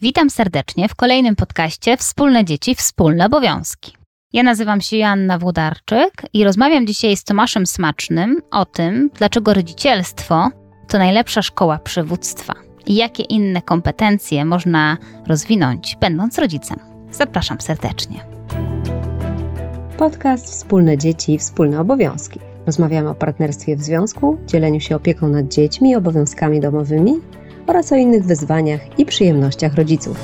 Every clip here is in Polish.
Witam serdecznie w kolejnym podcaście Wspólne dzieci, wspólne obowiązki. Ja nazywam się Joanna Włodarczyk i rozmawiam dzisiaj z Tomaszem Smacznym o tym, dlaczego rodzicielstwo to najlepsza szkoła przywództwa i jakie inne kompetencje można rozwinąć, będąc rodzicem. Zapraszam serdecznie. Podcast Wspólne dzieci, wspólne obowiązki. Rozmawiamy o partnerstwie w związku, dzieleniu się opieką nad dziećmi i obowiązkami domowymi oraz o innych wyzwaniach i przyjemnościach rodziców.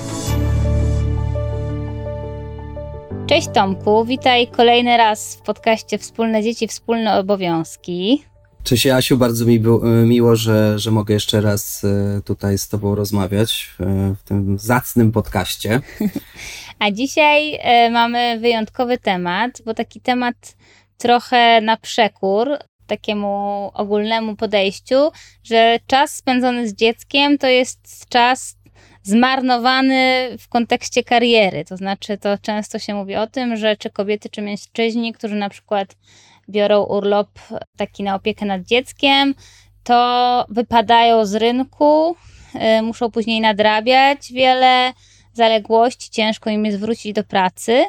Cześć Tomku, witaj kolejny raz w podcaście Wspólne Dzieci, Wspólne Obowiązki. Cześć Asiu, bardzo mi było, miło, że, że mogę jeszcze raz e, tutaj z Tobą rozmawiać w, w tym zacnym podcaście. A dzisiaj e, mamy wyjątkowy temat, bo taki temat trochę na przekór takiemu ogólnemu podejściu, że czas spędzony z dzieckiem to jest czas zmarnowany w kontekście kariery. To znaczy, to często się mówi o tym, że czy kobiety, czy mężczyźni, którzy na przykład biorą urlop taki na opiekę nad dzieckiem, to wypadają z rynku, y, muszą później nadrabiać wiele zaległości, ciężko im jest wrócić do pracy.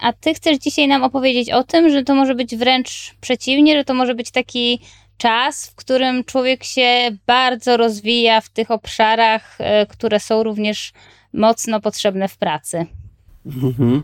A ty chcesz dzisiaj nam opowiedzieć o tym, że to może być wręcz przeciwnie, że to może być taki czas, w którym człowiek się bardzo rozwija w tych obszarach, e, które są również mocno potrzebne w pracy. Mhm.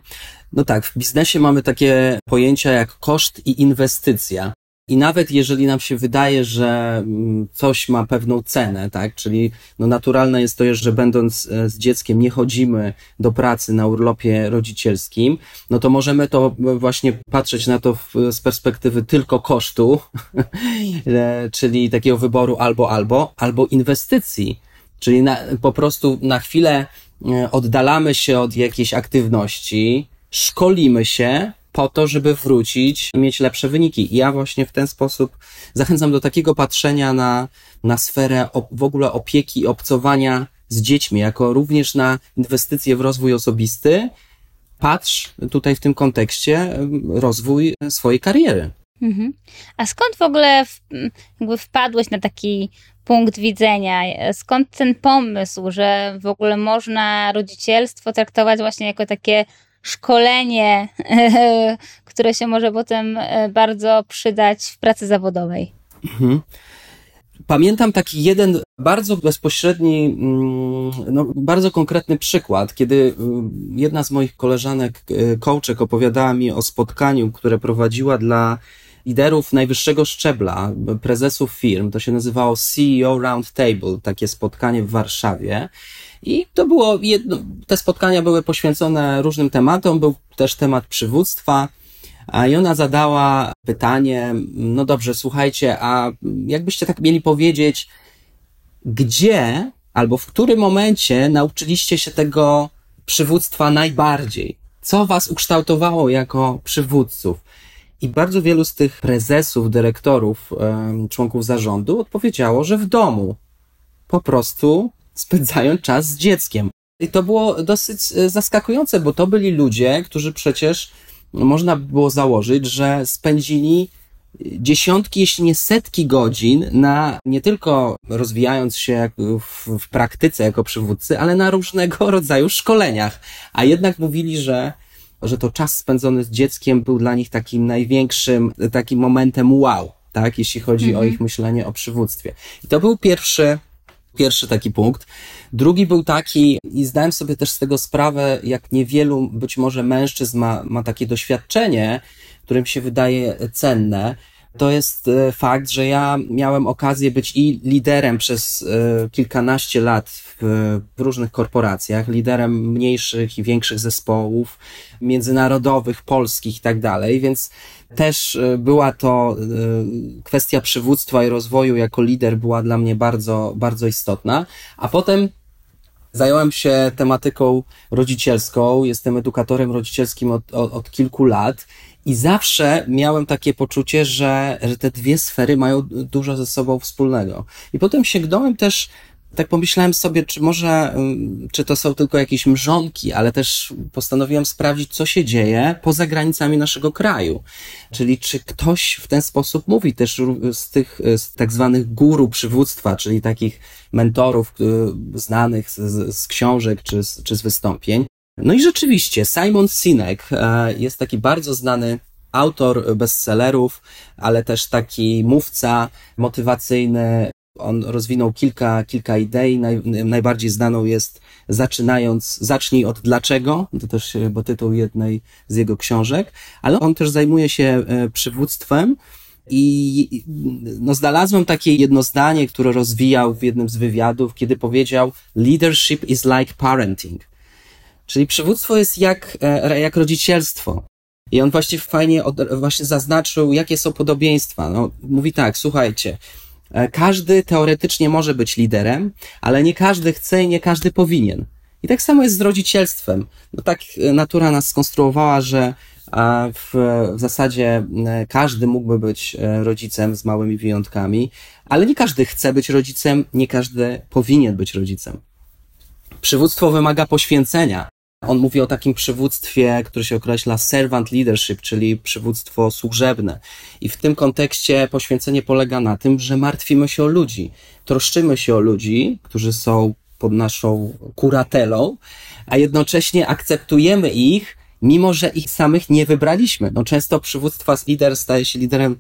No tak, w biznesie mamy takie pojęcia jak koszt i inwestycja. I nawet jeżeli nam się wydaje, że mm, coś ma pewną cenę, tak, czyli no naturalne jest to, że będąc e, z dzieckiem nie chodzimy do pracy na urlopie rodzicielskim, no to możemy to właśnie patrzeć na to z perspektywy tylko kosztu, e, czyli takiego wyboru albo albo, albo inwestycji, czyli na, po prostu na chwilę e, oddalamy się od jakiejś aktywności, szkolimy się, po to, żeby wrócić i mieć lepsze wyniki. I ja właśnie w ten sposób zachęcam do takiego patrzenia na, na sferę w ogóle opieki i obcowania z dziećmi, jako również na inwestycje w rozwój osobisty. Patrz tutaj w tym kontekście rozwój swojej kariery. Mhm. A skąd w ogóle w, jakby wpadłeś na taki punkt widzenia? Skąd ten pomysł, że w ogóle można rodzicielstwo traktować właśnie jako takie szkolenie, które się może potem e, bardzo przydać w pracy zawodowej. Mhm. Pamiętam taki jeden bardzo bezpośredni, mm, no, bardzo konkretny przykład, kiedy mm, jedna z moich koleżanek, e, coachek, opowiadała mi o spotkaniu, które prowadziła dla liderów najwyższego szczebla, prezesów firm. To się nazywało CEO Roundtable, takie spotkanie w Warszawie. I to było jedno, te spotkania były poświęcone różnym tematom, był też temat przywództwa. A i ona zadała pytanie, no dobrze, słuchajcie, a jakbyście tak mieli powiedzieć, gdzie albo w którym momencie nauczyliście się tego przywództwa najbardziej? Co was ukształtowało jako przywódców? I bardzo wielu z tych prezesów, dyrektorów, członków zarządu odpowiedziało, że w domu. Po prostu spędzają czas z dzieckiem. I to było dosyć e, zaskakujące, bo to byli ludzie, którzy przecież można by było założyć, że spędzili dziesiątki, jeśli nie setki godzin na nie tylko rozwijając się w, w praktyce jako przywódcy, ale na różnego rodzaju szkoleniach. A jednak mówili, że że to czas spędzony z dzieckiem był dla nich takim największym, takim momentem wow, tak, jeśli chodzi -hmm. o mhm. ich myślenie o przywództwie. I to był pierwszy Pierwszy taki punkt. Drugi był taki, i zdałem sobie też z tego sprawę, jak niewielu być może mężczyzn ma, ma takie doświadczenie, którym się wydaje cenne, to jest e, fakt, że ja miałem okazję być i liderem przez e, kilkanaście lat w, różnych korporacjach, liderem mniejszych i większych zespołów, międzynarodowych, polskich i tak dalej, więc też e, była to kwestia przywództwa i rozwoju jako lider była dla mnie bardzo, bardzo istotna. A potem Zająłem się tematyką rodzicielską, jestem edukatorem rodzicielskim od, od, od kilku lat i zawsze miałem takie poczucie, że, że te dwie sfery mają dużo ze sobą wspólnego. I potem sięgnąłem też tak pomyślałem sobie, czy może, czy to są tylko jakieś mrzonki, ale też postanowiłem sprawdzić, co się dzieje poza granicami naszego kraju. Czyli czy ktoś w ten sposób mówi też z tych z tak zwanych guru przywództwa, czyli takich mentorów znanych z, z książek czy czy z wystąpień. No i rzeczywiście, Simon Sinek e, jest taki bardzo znany autor bestsellerów, ale też taki mówca motywacyjny, on rozwinął kilka, kilka idei. Naj, najbardziej znaną jest zaczynając, zacznij od dlaczego, to też bo tytuł jednej z jego książek, ale on też zajmuje się e, przywództwem i no, znalazłem takie jedno zdanie, które rozwijał w jednym z wywiadów, kiedy powiedział leadership is like parenting. Czyli przywództwo jest jak, e, jak rodzicielstwo. I on właśnie fajnie od, właśnie zaznaczył, jakie są podobieństwa. No, mówi tak, słuchajcie, E, każdy teoretycznie może być liderem, ale nie każdy chce i nie każdy powinien. I tak samo jest z rodzicielstwem. No tak e, natura nas skonstruowała, że w, w zasadzie każdy mógłby być rodzicem z małymi wyjątkami, ale nie każdy chce być rodzicem, nie każdy powinien być rodzicem. Przywództwo wymaga poświęcenia. On mówi o takim przywództwie, które się określa servant leadership, czyli przywództwo służebne. I w tym kontekście poświęcenie polega na tym, że martwimy się o ludzi, troszczymy się o ludzi, którzy są pod naszą kuratelą, a jednocześnie akceptujemy ich, mimo że ich samych nie wybraliśmy. No często przywództwa lider staje się liderem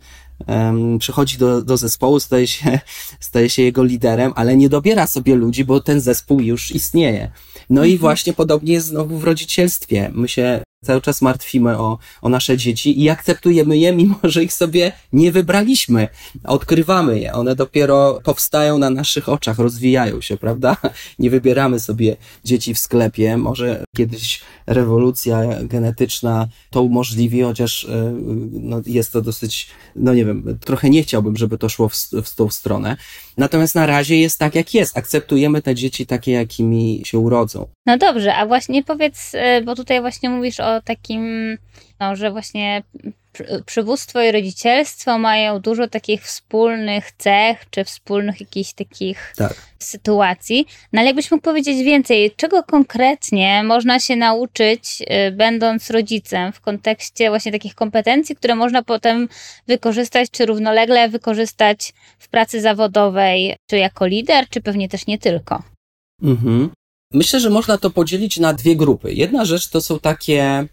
um, przychodzi do, do zespołu, staje się, staje się jego liderem, ale nie dobiera sobie ludzi, bo ten zespół już istnieje. No mhm. i właśnie podobnie jest znowu w rodzicielstwie. My się cały czas martwimy o, o nasze dzieci i akceptujemy je, mimo że ich sobie nie wybraliśmy. Odkrywamy je. One dopiero powstają na naszych oczach, rozwijają się, prawda? Nie wybieramy sobie dzieci w sklepie. Może kiedyś rewolucja genetyczna to umożliwi, chociaż e, no, jest to dosyć, no nie wiem, trochę nie chciałbym, żeby to szło w, w tą stronę. Natomiast na razie jest tak, jak jest. Akceptujemy te dzieci takie, jakimi się urodzą. No dobrze, a właśnie powiedz, e, bo tutaj właśnie mówisz o takim, no, że właśnie przywództwo i rodzicielstwo mają dużo takich wspólnych cech, czy wspólnych jakichś takich tak. sytuacji. No ale jakbyś mógł powiedzieć więcej, czego konkretnie można się nauczyć, y, będąc rodzicem, w kontekście właśnie takich kompetencji, które można potem wykorzystać, czy równolegle wykorzystać w pracy zawodowej, czy jako lider, czy pewnie też nie tylko. Mhm. Myślę, że można to podzielić na dwie grupy. Jedna rzecz to są takie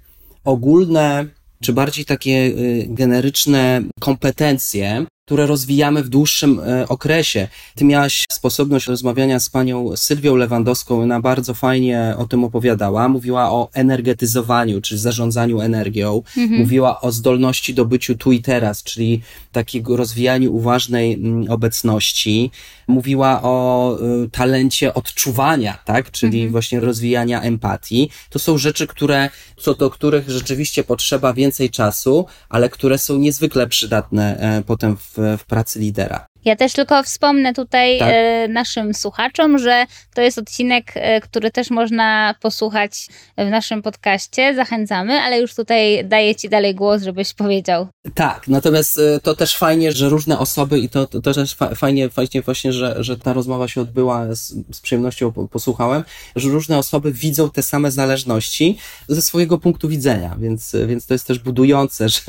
ogólne czy bardziej takie y, generyczne kompetencje, które rozwijamy w dłuższym e, okresie. Ty miałaś sposobność rozmawiania z panią Sylwią Lewandowską, ona bardzo fajnie o tym opowiadała. Mówiła o energetyzowaniu, czy zarządzaniu energią. Mhm. Mówiła o zdolności do byciu tu i teraz, czyli takiego rozwijaniu uważnej mm, obecności. Mówiła o y, talencie odczuwania, tak? Czyli mhm. właśnie rozwijania empatii. To są rzeczy, które, co do których rzeczywiście potrzeba więcej czasu, ale które są niezwykle przydatne e, potem w w, pracy lidera. Ja też tylko wspomnę tutaj tak? E, naszym słuchaczom, że to jest odcinek, e, który też można posłuchać w naszym podcaście. Zachęcamy, ale już tutaj daję Ci dalej głos, żebyś powiedział. Tak, natomiast e, to też fajnie, że różne osoby i to, to, to też fajnie, fajnie właśnie, że, że ta rozmowa się odbyła, z, z przyjemnością posłuchałem, że różne osoby widzą te same zależności ze swojego punktu widzenia, więc, więc to jest też budujące, że,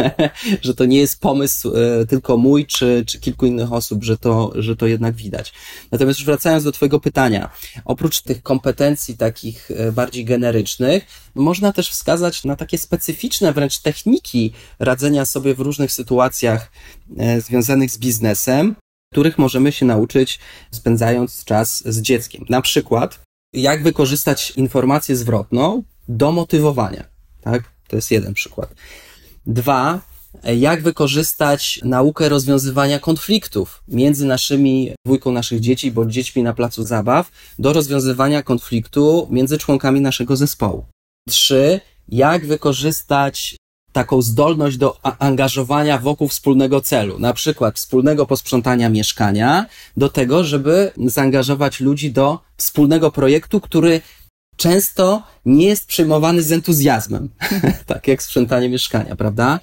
że to nie jest pomysł tylko mój czy, czy kilku innych osób, że to, że to jednak widać. Natomiast już wracając do Twojego pytania, oprócz tych kompetencji takich e, bardziej generycznych, można też wskazać na takie specyficzne wręcz techniki radzenia sobie w różnych sytuacjach e, związanych z biznesem, których możemy się nauczyć spędzając czas z dzieckiem. Na przykład, jak wykorzystać informację zwrotną do motywowania. Tak? To jest jeden przykład. Dwa, jak wykorzystać naukę rozwiązywania konfliktów między naszymi dwójką naszych dzieci bądź dziećmi na placu zabaw do rozwiązywania konfliktu między członkami naszego zespołu. Trzy, jak wykorzystać taką zdolność do angażowania wokół wspólnego celu, na przykład wspólnego posprzątania mieszkania, do tego, żeby zaangażować ludzi do wspólnego projektu, który często nie jest przyjmowany z entuzjazmem, tak jak sprzątanie mieszkania, prawda?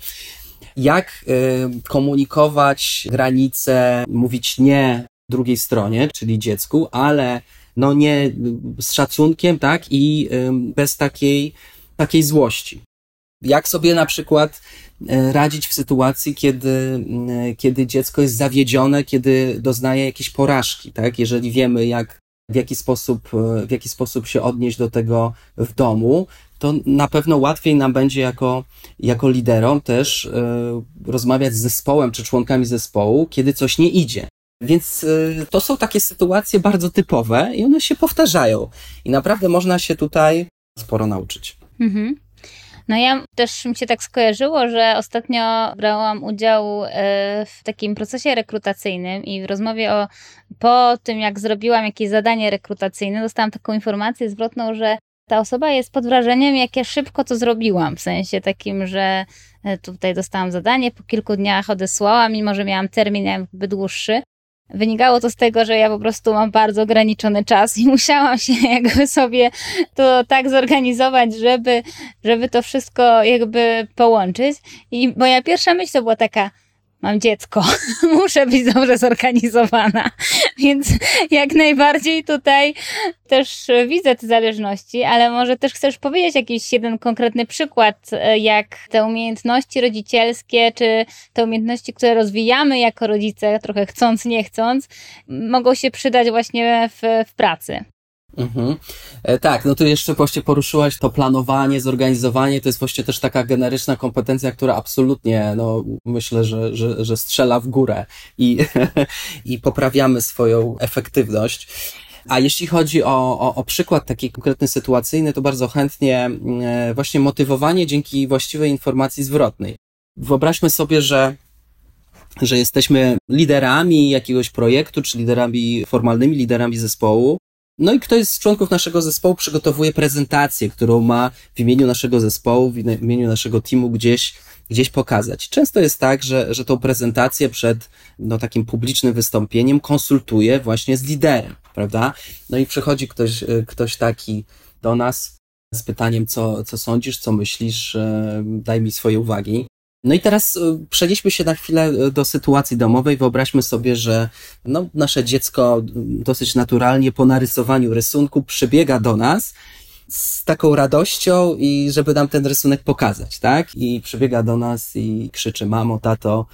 Jak y, komunikować granice, mówić nie drugiej stronie, czyli dziecku, ale no nie z szacunkiem, tak, i bez takiej, takiej złości. Jak sobie na przykład e, radzić w sytuacji, kiedy, kiedy dziecko jest zawiedzione, kiedy doznaje jakiejś porażki, tak? Jeżeli wiemy, jak, w jaki sposób, w jaki sposób się odnieść do tego w domu, to na pewno łatwiej nam będzie jako, jako liderom też y, rozmawiać z zespołem czy członkami zespołu, kiedy coś nie idzie. Więc y, to są takie sytuacje bardzo typowe i one się powtarzają. I naprawdę można się tutaj sporo nauczyć. Mhm. No ja też mi się tak skojarzyło, że ostatnio brałam udział e, w takim procesie rekrutacyjnym i w rozmowie o po tym, jak zrobiłam jakieś zadanie rekrutacyjne, dostałam taką informację zwrotną, że ta osoba jest pod wrażeniem, jak ja szybko to zrobiłam, w sensie takim, że e, tutaj dostałam zadanie, po kilku dniach odesłałam, mimo że miałam termin jakby dłuższy. Wynikało to z tego, że ja po prostu mam bardzo ograniczony czas i musiałam się jakby sobie to tak zorganizować, żeby, żeby to wszystko jakby połączyć. I moja pierwsza myśl to była taka, mam dziecko, muszę być dobrze zorganizowana. Więc jak najbardziej tutaj też widzę te zależności, ale może też chcesz powiedzieć jakiś jeden konkretny przykład, e, jak te umiejętności rodzicielskie, czy te umiejętności, które rozwijamy jako rodzice, trochę chcąc, nie chcąc, mogą się przydać właśnie w, w pracy. Mhm. E, tak, no tu jeszcze właśnie poruszyłaś to planowanie, zorganizowanie, to jest właśnie też taka generyczna kompetencja, która absolutnie, no myślę, że, że, że strzela w górę i, i poprawiamy swoją efektywność. A jeśli chodzi o, o, o przykład taki konkretny sytuacyjny, to bardzo chętnie e, właśnie motywowanie dzięki właściwej informacji zwrotnej. Wyobraźmy sobie, że że jesteśmy liderami jakiegoś projektu, czy liderami, formalnymi liderami zespołu, no i ktoś z członków naszego zespołu przygotowuje prezentację, którą ma w imieniu naszego zespołu, w imieniu naszego teamu gdzieś, gdzieś pokazać. Często jest tak, że, że tą prezentację przed no, takim publicznym wystąpieniem konsultuje właśnie z liderem, prawda? No i przychodzi ktoś, ktoś taki do nas z pytaniem, co, co sądzisz, co myślisz, e, daj mi swoje uwagi. No i teraz y, przenieśmy się na chwilę y, do sytuacji domowej. Wyobraźmy sobie, że no, nasze dziecko dosyć naturalnie po narysowaniu rysunku przybiega do nas z taką radością i żeby nam ten rysunek pokazać, tak? I przybiega do nas i krzyczy, mamo, tato,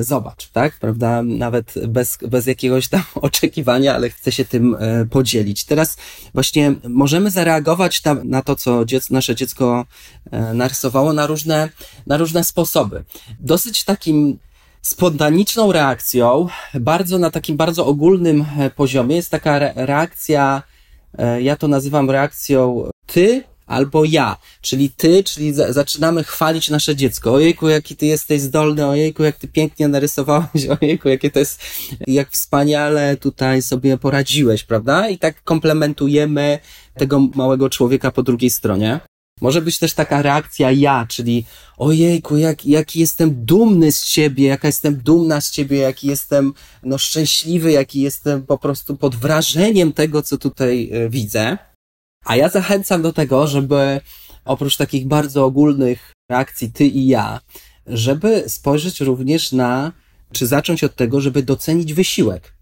zobacz, tak? Prawda? Nawet bez, bez jakiegoś tam oczekiwania, ale chce się tym e, podzielić. Teraz właśnie możemy zareagować na, na to, co dziec, nasze dziecko e, narysowało na różne, na różne sposoby. Dosyć takim spontaniczną reakcją, bardzo na takim bardzo ogólnym poziomie jest taka reakcja, ja to nazywam reakcją ty albo ja, czyli ty, czyli za, zaczynamy chwalić nasze dziecko. Ojejku, jaki ty jesteś zdolny, ojejku, jak ty pięknie narysowałeś, ojejku, jakie to jest, jak wspaniale tutaj sobie poradziłeś, prawda? I tak komplementujemy tego małego człowieka po drugiej stronie. Może być też taka reakcja ja, czyli ojejku, jak, jaki jestem dumny z ciebie, jaka jestem dumna z ciebie, jaki jestem no, szczęśliwy, jaki jestem po prostu pod wrażeniem tego, co tutaj y, widzę. A ja zachęcam do tego, żeby oprócz takich bardzo ogólnych reakcji ty i ja, żeby spojrzeć również na, czy zacząć od tego, żeby docenić wysiłek.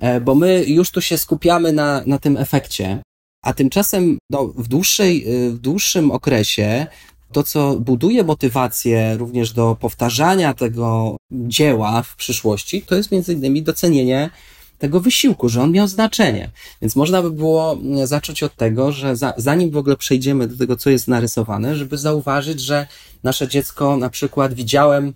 E, bo my już tu się skupiamy na, na tym efekcie, a tymczasem no, w, dłuższej, e, w dłuższym okresie to, co buduje motywację również do powtarzania tego dzieła w przyszłości, to jest między innymi docenienie tego wysiłku, że on miał znaczenie. Więc można by było mm, zacząć od tego, że za, zanim w ogóle przejdziemy do tego, co jest narysowane, żeby zauważyć, że nasze dziecko, na przykład widziałem,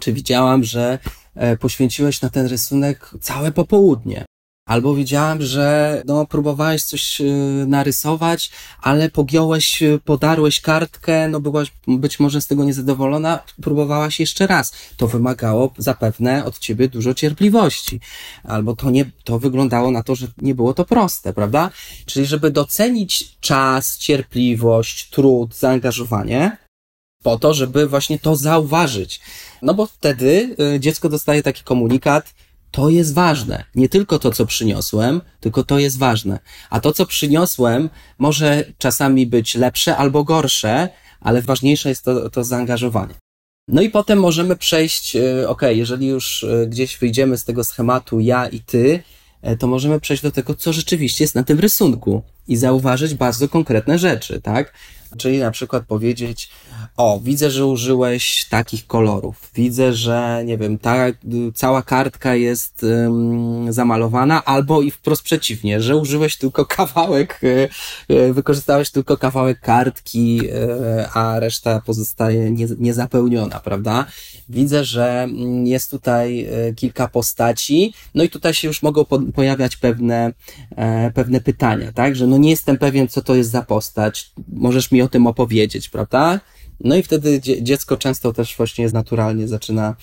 czy widziałam, że e, poświęciłeś na ten rysunek całe popołudnie. Albo widziałam, że no, próbowałeś coś e, narysować, ale pogiąłeś, e, podarłeś kartkę, no byłaś być może z tego niezadowolona, próbowałaś jeszcze raz. To wymagało zapewne od ciebie dużo cierpliwości. Albo to nie, to wyglądało na to, że nie było to proste, prawda? Czyli żeby docenić czas, cierpliwość, trud, zaangażowanie, po to, żeby właśnie to zauważyć. No bo wtedy e, dziecko dostaje taki komunikat, to jest ważne. Nie tylko to, co przyniosłem, tylko to jest ważne. A to, co przyniosłem, może czasami być lepsze albo gorsze, ale ważniejsze jest to, to zaangażowanie. No i potem możemy przejść, e, ok, jeżeli już e, gdzieś wyjdziemy z tego schematu ja i ty, e, to możemy przejść do tego, co rzeczywiście jest na tym rysunku i zauważyć bardzo konkretne rzeczy, tak? Czyli na przykład powiedzieć, o, widzę, że użyłeś takich kolorów, widzę, że, nie wiem, ta cała kartka jest um, zamalowana, albo i wprost przeciwnie, że użyłeś tylko kawałek, e, wykorzystałeś tylko kawałek kartki, e, a reszta pozostaje nie, niezapełniona, prawda? Widzę, że mm, jest tutaj kilka postaci, no i tutaj się już mogą po, pojawiać pewne, e, pewne pytania, tak? Że no nie jestem pewien, co to jest za postać, możesz mi o tym opowiedzieć, prawda? No i wtedy dziecko często też właśnie naturalnie zaczyna,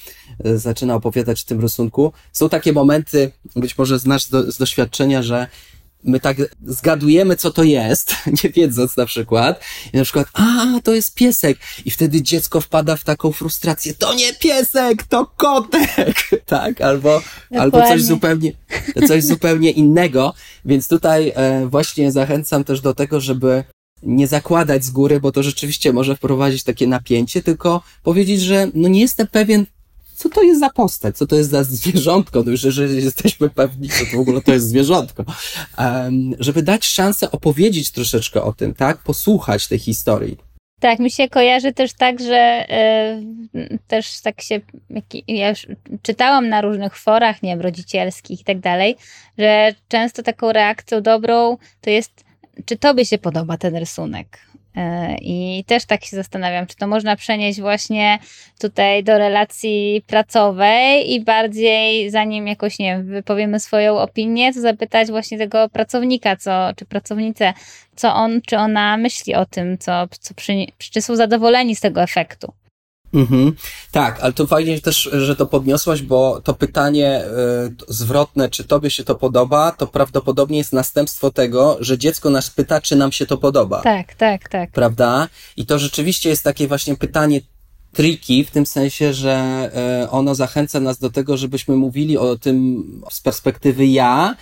e, zaczyna opowiadać w tym rysunku. Są takie momenty, być może znasz do, z doświadczenia, że my tak zgadujemy, co to jest, nie wiedząc na przykład, i na przykład, a, to jest piesek, i wtedy dziecko wpada w taką frustrację, to nie piesek, to kotek, tak, albo, albo coś zupełnie, coś zupełnie innego, więc tutaj e, właśnie zachęcam też do tego, żeby nie zakładać z góry, bo to rzeczywiście może wprowadzić takie napięcie, tylko powiedzieć, że no nie jestem pewien, co to jest za postać, co to jest za zwierzątko, no już jeżeli jesteśmy pewni, co to w ogóle to jest zwierzątko, um, żeby dać szansę opowiedzieć troszeczkę o tym, tak, posłuchać tej historii. Tak, mi się kojarzy też tak, że y, też tak się, ja już czytałam na różnych forach, nie wiem, rodzicielskich i tak dalej, że często taką reakcją dobrą to jest, czy tobie się podoba ten rysunek? E, I też tak się zastanawiam, czy to można przenieść właśnie tutaj do relacji pracowej i bardziej, zanim jakoś, nie wiem, wypowiemy swoją opinię, to zapytać właśnie tego pracownika, co, czy pracownicę, co on, czy ona myśli o tym, co, co przy, czy są zadowoleni z tego efektu. Mhm. Tak, ale to fajnie też, że to podniosłaś, bo to pytanie y, zwrotne, czy tobie się to podoba, to prawdopodobnie jest następstwo tego, że dziecko nas pyta, czy nam się to podoba. Tak, tak, tak. Prawda? I to rzeczywiście jest takie właśnie pytanie tricky, w tym sensie, że y, ono zachęca nas do tego, żebyśmy mówili o tym z perspektywy ja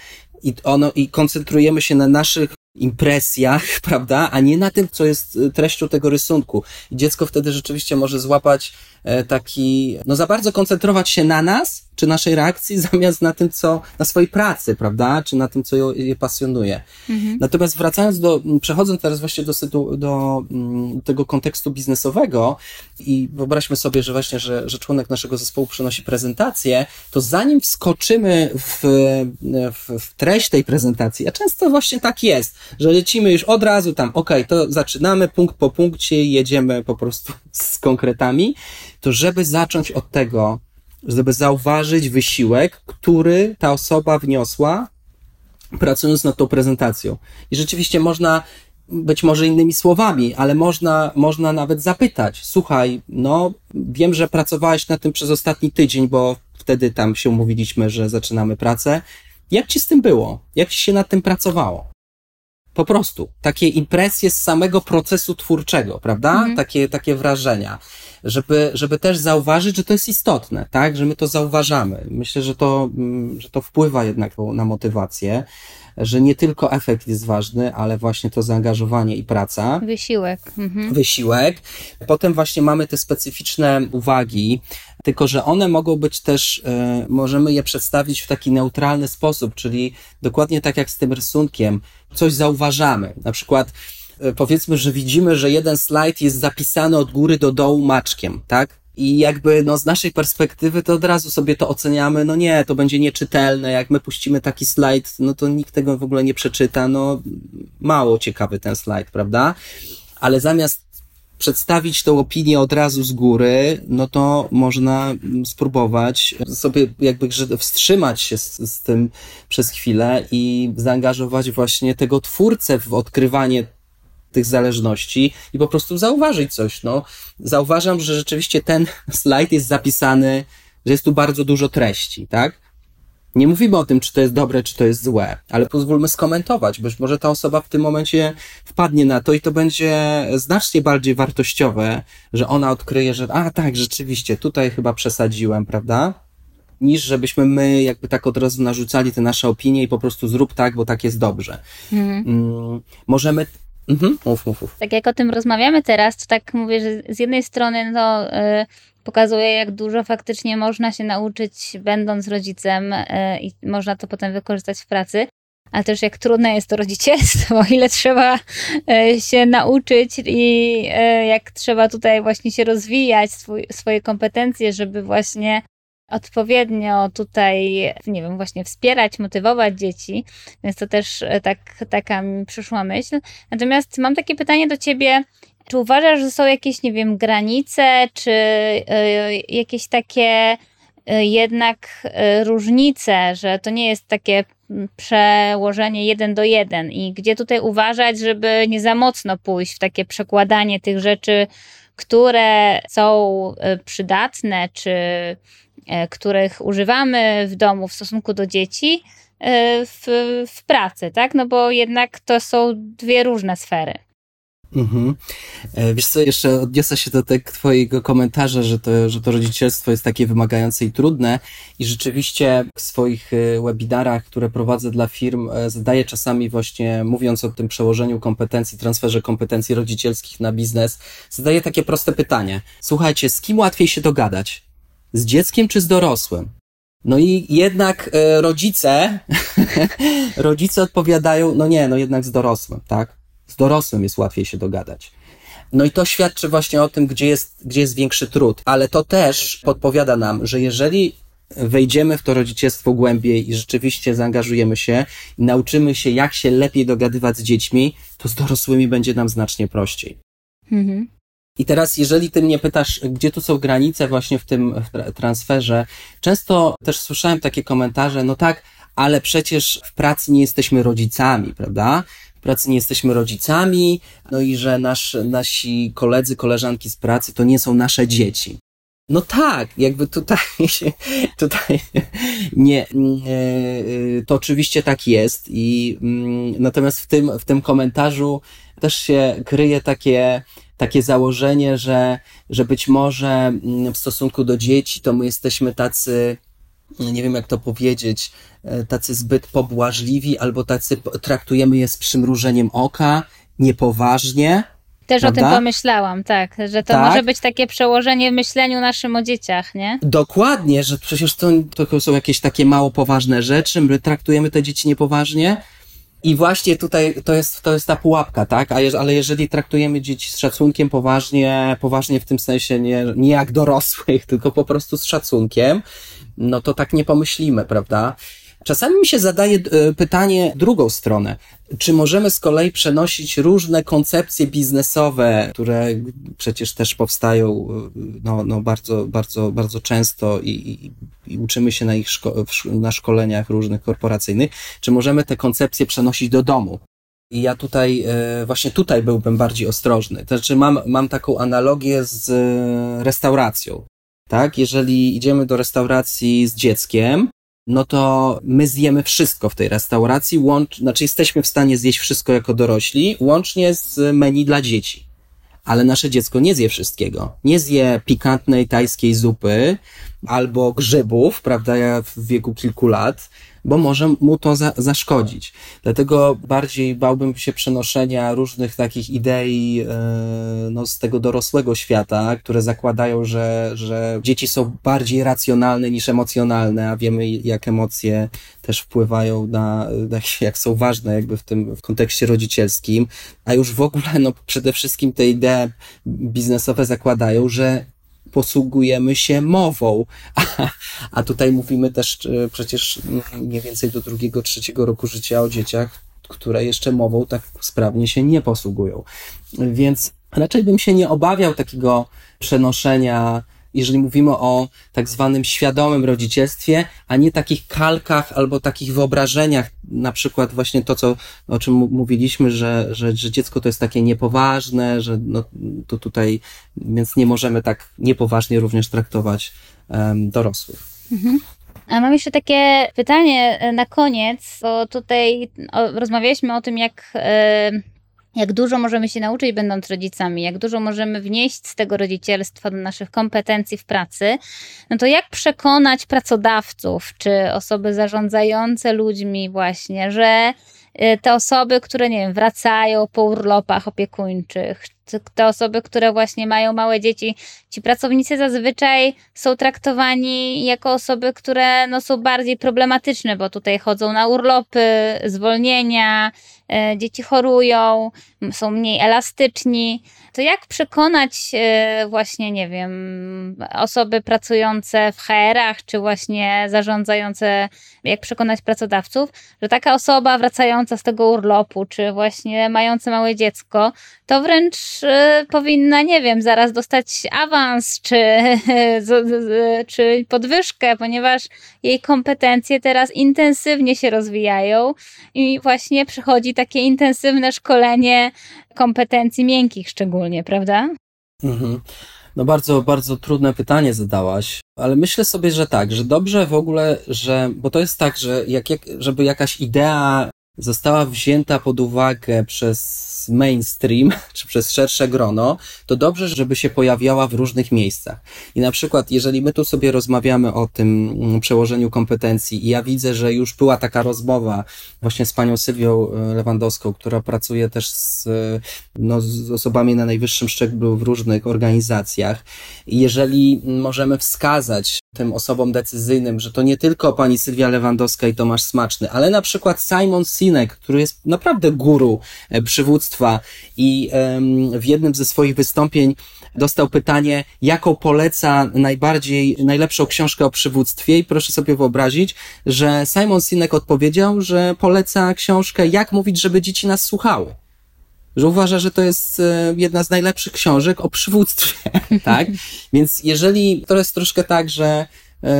i ono, i koncentrujemy się na naszych impresjach, prawda, a nie na tym, co jest y, treścią tego rysunku. Dziecko wtedy rzeczywiście może złapać e, taki, no za bardzo koncentrować się na nas, czy naszej reakcji, zamiast na tym, co, na swojej pracy, prawda, czy na tym, co je, je pasjonuje. Mhm. Natomiast wracając do, przechodząc teraz właśnie do, do, do mm, tego kontekstu biznesowego i wyobraźmy sobie, że właśnie, że, że członek naszego zespołu przynosi prezentację, to zanim wskoczymy w, w, w treść tej prezentacji, a często właśnie tak jest, że lecimy już od razu tam, ok, to zaczynamy punkt po punkcie, jedziemy po prostu z konkretami, to żeby zacząć od tego, żeby zauważyć wysiłek, który ta osoba wniosła, pracując nad tą prezentacją. I rzeczywiście można, być może innymi słowami, ale można, można nawet zapytać, słuchaj, no, wiem, że pracowałeś nad tym przez ostatni tydzień, bo wtedy tam się umówiliśmy, że zaczynamy pracę. Jak ci z tym było? Jak ci się nad tym pracowało? Po prostu. Takie impresje z samego procesu twórczego, prawda? Mhm. Takie, takie wrażenia. Żeby, żeby też zauważyć, że to jest istotne, tak? Że my to zauważamy. Myślę, że to, mm, że to wpływa jednak na motywację, że nie tylko efekt jest ważny, ale właśnie to zaangażowanie i praca. Wysiłek. Mhm. Wysiłek. Potem właśnie mamy te specyficzne uwagi, tylko że one mogą być też, y, możemy je przedstawić w taki neutralny sposób, czyli dokładnie tak jak z tym rysunkiem, coś zauważamy. Na przykład, y, powiedzmy, że widzimy, że jeden slajd jest zapisany od góry do dołu maczkiem, tak? I jakby, no, z naszej perspektywy to od razu sobie to oceniamy, no nie, to będzie nieczytelne, jak my puścimy taki slajd, no to nikt tego w ogóle nie przeczyta, no, mało ciekawy ten slajd, prawda? Ale zamiast przedstawić tą opinię od razu z góry, no to można spróbować sobie jakby wstrzymać się z, z tym przez chwilę i zaangażować właśnie tego twórcę w odkrywanie tych zależności i po prostu zauważyć coś. No, zauważam, że rzeczywiście ten slajd jest zapisany, że jest tu bardzo dużo treści, tak? Nie mówimy o tym, czy to jest dobre, czy to jest złe, ale pozwólmy skomentować, być może ta osoba w tym momencie wpadnie na to i to będzie znacznie bardziej wartościowe, że ona odkryje, że a tak, rzeczywiście, tutaj chyba przesadziłem, prawda? Niż żebyśmy my jakby tak od razu narzucali te nasze opinie i po prostu zrób tak, bo tak jest dobrze. Mhm. Mm, możemy Mhm. Uf, uf, uf. Tak jak o tym rozmawiamy teraz, to tak mówię, że z jednej strony no, y, pokazuje, jak dużo faktycznie można się nauczyć, będąc rodzicem, e, i można to potem wykorzystać w pracy. Ale też jak trudne jest to rodzicielstwo, ile trzeba e, się nauczyć i e, jak trzeba tutaj właśnie się rozwijać, swój, swoje kompetencje, żeby właśnie odpowiednio tutaj, nie wiem, właśnie wspierać, motywować dzieci, więc to też tak, taka mi przyszła myśl. Natomiast mam takie pytanie do ciebie, czy uważasz, że są jakieś, nie wiem, granice, czy y, jakieś takie y, jednak y, różnice, że to nie jest takie przełożenie jeden do jeden i gdzie tutaj uważać, żeby nie za mocno pójść w takie przekładanie tych rzeczy, które są przydatne, czy których używamy w domu w stosunku do dzieci, w, w pracy, tak? No bo jednak to są dwie różne sfery. Mhm. E, wiesz co, jeszcze odniosę się do tego twojego komentarza, że to, że to rodzicielstwo jest takie wymagające i trudne i rzeczywiście w swoich e, webinarach, które prowadzę dla firm, e, zadaję czasami właśnie, mówiąc o tym przełożeniu kompetencji, transferze kompetencji rodzicielskich na biznes, zadaję takie proste pytanie. Słuchajcie, z kim łatwiej się dogadać? Z dzieckiem czy z dorosłym? No i jednak rodzice, rodzice odpowiadają, no nie, no jednak z dorosłym, tak? Z dorosłym jest łatwiej się dogadać. No i to świadczy właśnie o tym, gdzie jest, gdzie jest większy trud, ale to też podpowiada nam, że jeżeli wejdziemy w to rodzicielstwo głębiej i rzeczywiście zaangażujemy się i nauczymy się, jak się lepiej dogadywać z dziećmi, to z dorosłymi będzie nam znacznie prościej. Mhm. I teraz, jeżeli ty mnie pytasz, gdzie tu są granice właśnie w tym transferze, często też słyszałem takie komentarze, no tak, ale przecież w pracy nie jesteśmy rodzicami, prawda? Pracy nie jesteśmy rodzicami, no i że nasz, nasi koledzy, koleżanki z pracy to nie są nasze dzieci. No tak, jakby tutaj, tutaj nie, to oczywiście tak jest i mm, natomiast w tym, w tym komentarzu też się kryje takie, takie założenie, że, że być może mm, w stosunku do dzieci to my jesteśmy tacy, nie wiem jak to powiedzieć, e, tacy zbyt pobłażliwi albo tacy traktujemy je z przymrużeniem oka, niepoważnie. Też prawda? o tym pomyślałam, tak, że to tak? może być takie przełożenie w myśleniu naszym o dzieciach, nie? Dokładnie, że przecież to, to są jakieś takie mało poważne rzeczy, my traktujemy te dzieci niepoważnie. I właśnie tutaj to jest, to jest ta pułapka, tak? A ale jeżeli traktujemy dzieci z szacunkiem poważnie, poważnie w tym sensie nie, nie jak dorosłych, tylko po prostu z szacunkiem, no to tak nie pomyślimy, prawda? Czasami mi się zadaje e, pytanie drugą stronę. Czy możemy z kolei przenosić różne koncepcje biznesowe, które przecież też powstają e, no, no bardzo, bardzo, bardzo często i, i, i uczymy się na ich szko na szkoleniach różnych korporacyjnych, czy możemy te koncepcje przenosić do domu? I ja tutaj, e, właśnie tutaj byłbym bardziej ostrożny. To znaczy, mam, mam taką analogię z restauracją tak? Jeżeli idziemy do restauracji z dzieckiem, no to my zjemy wszystko w tej restauracji, łącz, znaczy jesteśmy w stanie zjeść wszystko jako dorośli, łącznie z menu dla dzieci. Ale nasze dziecko nie zje wszystkiego. Nie zje pikantnej tajskiej zupy albo grzybów, prawda, ja w wieku kilku lat, bo może mu to za, zaszkodzić. Dlatego bardziej bałbym się przenoszenia różnych takich idei e, no, z tego dorosłego świata, które zakładają, że, że dzieci są bardziej racjonalne niż emocjonalne, a wiemy, jak emocje też wpływają na, na jak są ważne jakby w tym w kontekście rodzicielskim, a już w ogóle no, przede wszystkim te idee biznesowe zakładają, że posługujemy się mową. A, a tutaj mówimy też e, przecież mniej więcej do drugiego, trzeciego roku życia o dzieciach, które jeszcze mową tak sprawnie się nie posługują. Więc raczej bym się nie obawiał takiego przenoszenia jeżeli mówimy o tak zwanym świadomym rodzicielstwie, a nie takich kalkach albo takich wyobrażeniach, na przykład właśnie to, co, o czym mówiliśmy, że, że, że dziecko to jest takie niepoważne, że no, to tutaj, więc nie możemy tak niepoważnie również traktować um, dorosłych. Mhm. A mam jeszcze takie pytanie e, na koniec, bo tutaj rozmawialiśmy o tym, jak e, jak dużo możemy się nauczyć, będąc rodzicami, jak dużo możemy wnieść z tego rodzicielstwa do naszych kompetencji w pracy, no to jak przekonać pracodawców czy osoby zarządzające ludźmi, właśnie, że te osoby, które, nie wiem, wracają po urlopach opiekuńczych, te osoby, które właśnie mają małe dzieci, ci pracownicy zazwyczaj są traktowani jako osoby, które no, są bardziej problematyczne, bo tutaj chodzą na urlopy, zwolnienia, e, dzieci chorują, są mniej elastyczni. To jak przekonać e, właśnie, nie wiem, osoby pracujące w HR-ach, czy właśnie zarządzające, jak przekonać pracodawców, że taka osoba wracająca z tego urlopu, czy właśnie mające małe dziecko, to wręcz y, powinna, nie wiem, zaraz dostać awans czy, czy podwyżkę, ponieważ jej kompetencje teraz intensywnie się rozwijają i właśnie przychodzi takie intensywne szkolenie kompetencji miękkich szczególnie, prawda? Mhm. No bardzo, bardzo trudne pytanie zadałaś, ale myślę sobie, że tak, że dobrze w ogóle, że, bo to jest tak, że jak, jak, żeby jakaś idea została wzięta pod uwagę przez mainstream, czy przez szersze grono, to dobrze, żeby się pojawiała w różnych miejscach. I na przykład, jeżeli my tu sobie rozmawiamy o tym mm, przełożeniu kompetencji i ja widzę, że już była taka rozmowa właśnie z panią Sylwią e, Lewandowską, która pracuje też z, e, no, z osobami na najwyższym szczeblu w różnych organizacjach. I jeżeli możemy wskazać tym osobom decyzyjnym, że to nie tylko pani Sylwia Lewandowska i Tomasz Smaczny, ale na przykład Simon Sinek, który jest naprawdę guru e, przywództwa i w jednym ze swoich wystąpień dostał pytanie, jaką poleca najbardziej, najlepszą książkę o przywództwie i proszę sobie wyobrazić, że Simon Sinek odpowiedział, że poleca książkę Jak mówić, żeby dzieci nas słuchały że uważa, że to jest e, jedna z najlepszych książek o przywództwie, tak? Więc jeżeli, to jest troszkę tak, że,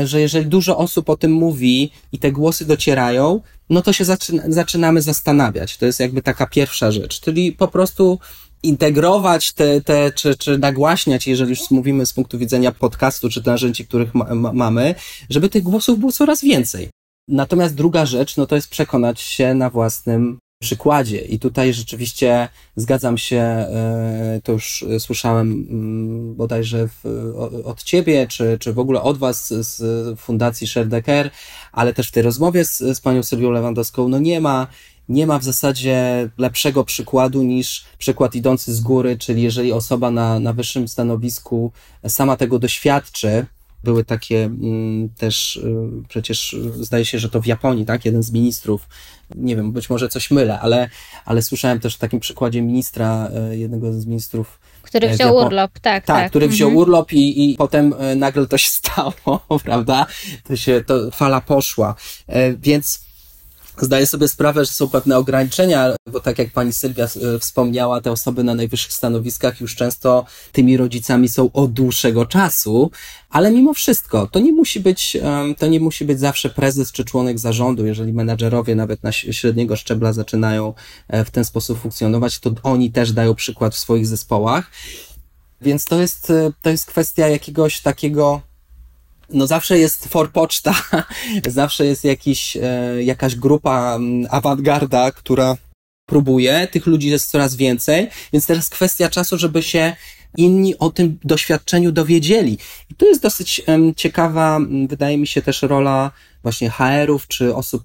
że jeżeli dużo osób o tym mówi i te głosy docierają, no to się zaczyna, zaczynamy zastanawiać. To jest jakby taka pierwsza rzecz, czyli po prostu integrować te, te czy, czy nagłaśniać, jeżeli już mówimy z punktu widzenia podcastu, czy narzędzi, których ma, ma, mamy, żeby tych głosów było coraz więcej. Natomiast druga rzecz, no to jest przekonać się na własnym przykładzie. I tutaj rzeczywiście zgadzam się, e, to już słyszałem mm, bodajże w, od ciebie, czy, czy w ogóle od was z Fundacji Sherdecker, ale też w tej rozmowie z, z panią Sylwią Lewandowską, no nie ma, nie ma w zasadzie lepszego przykładu niż przykład idący z góry, czyli jeżeli osoba na, na wyższym stanowisku sama tego doświadczy, były takie mm, też, y, przecież zdaje się, że to w Japonii, tak? Jeden z ministrów, nie wiem, być może coś mylę, ale, ale słyszałem też w takim przykładzie ministra, y, jednego z ministrów. Który e, wziął urlop, tak. Tak, tak. który wziął mhm. urlop i, i potem e, nagle to się stało, prawda? To się, to fala poszła. E, więc Zdaję sobie sprawę, że są pewne ograniczenia, bo tak jak pani Sylwia e, wspomniała, te osoby na najwyższych stanowiskach już często tymi rodzicami są od dłuższego czasu, ale mimo wszystko to nie musi być, to nie musi być zawsze prezes czy członek zarządu. Jeżeli menadżerowie nawet na średniego szczebla zaczynają e, w ten sposób funkcjonować, to oni też dają przykład w swoich zespołach. Więc to jest, e, to jest kwestia jakiegoś takiego no zawsze jest forpoczta, zawsze jest jakiś, e, jakaś grupa awangarda, która próbuje, tych ludzi jest coraz więcej, więc teraz kwestia czasu, żeby się inni o tym doświadczeniu dowiedzieli. I tu jest dosyć ciekawa, wydaje mi się też rola właśnie HR-ów czy osób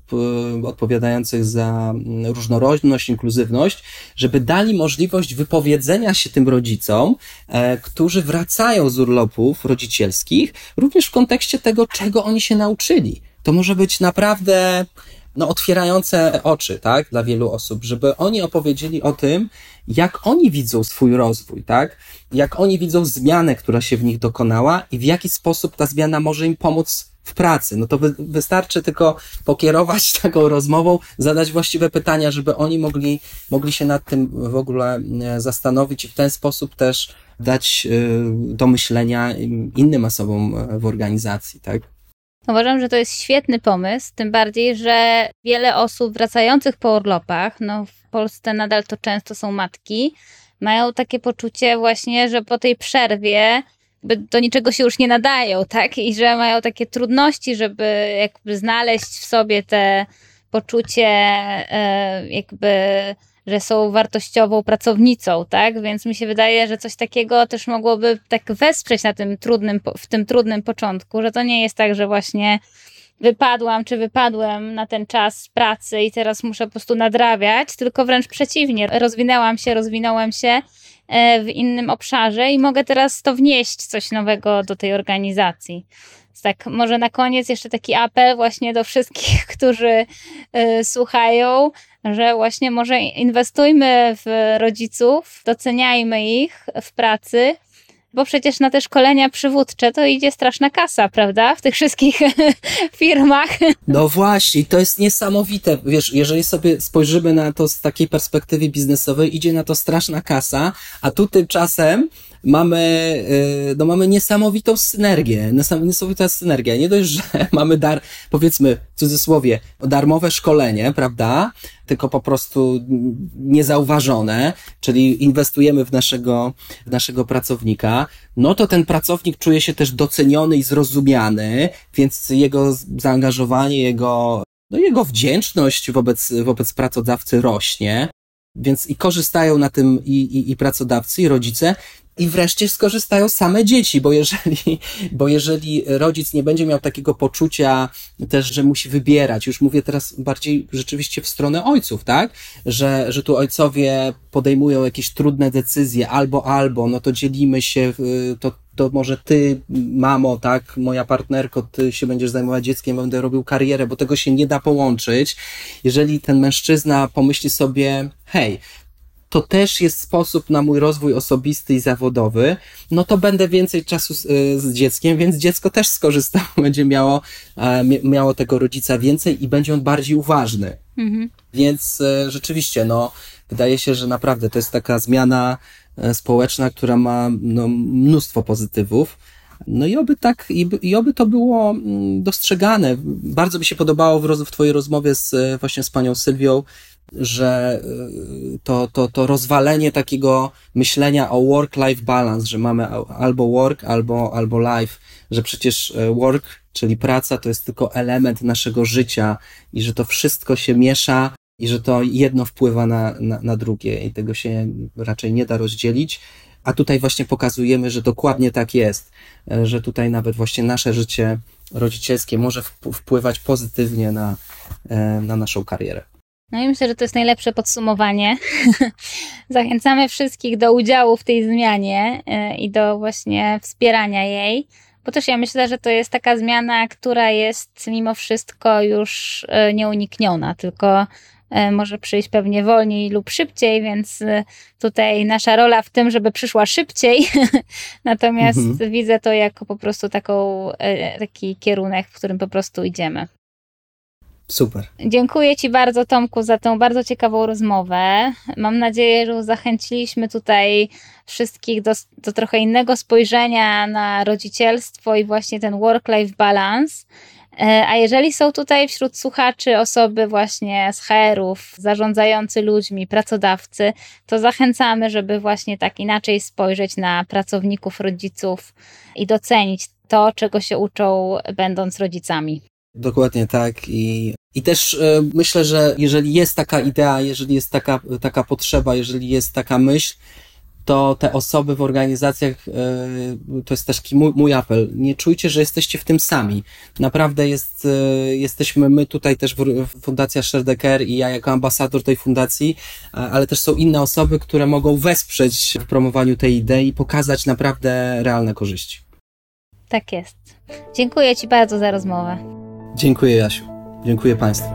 y, odpowiadających za różnorodność, inkluzywność, żeby dali możliwość wypowiedzenia się tym rodzicom, e, którzy wracają z urlopów rodzicielskich, również w kontekście tego, czego oni się nauczyli. To może być naprawdę no, otwierające oczy, tak, dla wielu osób, żeby oni opowiedzieli o tym, jak oni widzą swój rozwój, tak, jak oni widzą zmianę, która się w nich dokonała i w jaki sposób ta zmiana może im pomóc w pracy. No to wy, wystarczy tylko pokierować taką rozmową, zadać właściwe pytania, żeby oni mogli, mogli się nad tym w ogóle e, zastanowić i w ten sposób też dać e, do myślenia innym osobom e, w organizacji, tak? Uważam, że to jest świetny pomysł, tym bardziej, że wiele osób wracających po urlopach, no w Polsce nadal to często są matki, mają takie poczucie właśnie, że po tej przerwie do niczego się już nie nadają, tak? I że mają takie trudności, żeby jakby znaleźć w sobie te poczucie e, jakby że są wartościową pracownicą, tak? Więc mi się wydaje, że coś takiego też mogłoby tak wesprzeć na tym trudnym, w tym trudnym początku, że to nie jest tak, że właśnie wypadłam czy wypadłem na ten czas pracy i teraz muszę po prostu nadrabiać, tylko wręcz przeciwnie. Rozwinęłam się, rozwinąłem się w innym obszarze i mogę teraz to wnieść coś nowego do tej organizacji. Tak, może na koniec jeszcze taki apel właśnie do wszystkich, którzy y, słuchają, że właśnie może inwestujmy w rodziców, doceniajmy ich w pracy, bo przecież na te szkolenia przywódcze to idzie straszna kasa, prawda? W tych wszystkich firmach. No właśnie, to jest niesamowite. Wiesz, jeżeli sobie spojrzymy na to z takiej perspektywy biznesowej, idzie na to straszna kasa, a tu tymczasem mamy, y, no mamy niesamowitą synergię, niesamowita synergia. Nie dość, że mamy dar, powiedzmy w cudzysłowie, darmowe szkolenie, prawda? Tylko po prostu niezauważone, czyli inwestujemy w naszego, w naszego pracownika, no to ten pracownik czuje się też doceniony i zrozumiany, więc jego zaangażowanie, jego, no jego wdzięczność wobec, wobec pracodawcy rośnie. Więc i korzystają na tym i, i, i pracodawcy, i rodzice, i wreszcie skorzystają same dzieci, bo jeżeli, bo jeżeli rodzic nie będzie miał takiego poczucia też, że musi wybierać, już mówię teraz bardziej rzeczywiście w stronę ojców, tak? Że, że tu ojcowie podejmują jakieś trudne decyzje, albo, albo, no to dzielimy się, to, to może ty, mamo, tak, moja partnerko, ty się będziesz zajmować dzieckiem, będę robił karierę, bo tego się nie da połączyć. Jeżeli ten mężczyzna pomyśli sobie, hej, to też jest sposób na mój rozwój osobisty i zawodowy, no to będę więcej czasu z, y, z dzieckiem, więc dziecko też skorzystało, będzie miało, e, miało tego rodzica więcej i będzie on bardziej uważny. Mhm. Więc e, rzeczywiście, no, wydaje się, że naprawdę to jest taka zmiana e, społeczna, która ma no, mnóstwo pozytywów. No i oby tak, i, i oby to było mm, dostrzegane. Bardzo mi się podobało w, roz, w Twojej rozmowie z właśnie z panią Sylwią, że y, to, to, to rozwalenie takiego myślenia o work-life balance, że mamy albo work, albo, albo life, że przecież y, work, czyli praca, to jest tylko element naszego życia i że to wszystko się miesza i że to jedno wpływa na, na, na drugie i tego się raczej nie da rozdzielić. A tutaj właśnie pokazujemy, że dokładnie tak jest, y, że tutaj nawet właśnie nasze życie rodzicielskie może wpływać pozytywnie na, na naszą karierę. No i myślę, że to jest najlepsze podsumowanie. Zachęcamy wszystkich do udziału w tej zmianie e, i do właśnie wspierania jej, bo też ja myślę, że to jest taka zmiana, która jest mimo wszystko już e, nieunikniona, tylko e, może przyjść pewnie wolniej lub szybciej, więc tutaj nasza rola w tym, żeby przyszła szybciej. Natomiast mhm. widzę to jako po prostu taką, taki kierunek, w którym po prostu idziemy. Super. Dziękuję Ci bardzo, Tomku, za tą bardzo ciekawą rozmowę. Mam nadzieję, że zachęciliśmy tutaj wszystkich do, do trochę innego spojrzenia na rodzicielstwo i właśnie ten work-life balance. E, a jeżeli są tutaj wśród słuchaczy osoby właśnie z HR-ów, zarządzający ludźmi, pracodawcy, to zachęcamy, żeby właśnie tak inaczej spojrzeć na pracowników, rodziców i docenić to, czego się uczą, będąc rodzicami. Dokładnie tak i, i też e, myślę, że jeżeli jest taka idea, jeżeli jest taka, taka potrzeba, jeżeli jest taka myśl, to te osoby w organizacjach, e, to jest też taki mój, mój apel, nie czujcie, że jesteście w tym sami. Naprawdę jest, e, jesteśmy my tutaj też Fundacja Sherdecker i ja jako ambasador tej fundacji, ale też są inne osoby, które mogą wesprzeć w promowaniu tej idei i pokazać naprawdę realne korzyści. Tak jest. Dziękuję Ci bardzo za rozmowę. Dziękuję, Jasiu. Dziękuję Państwu.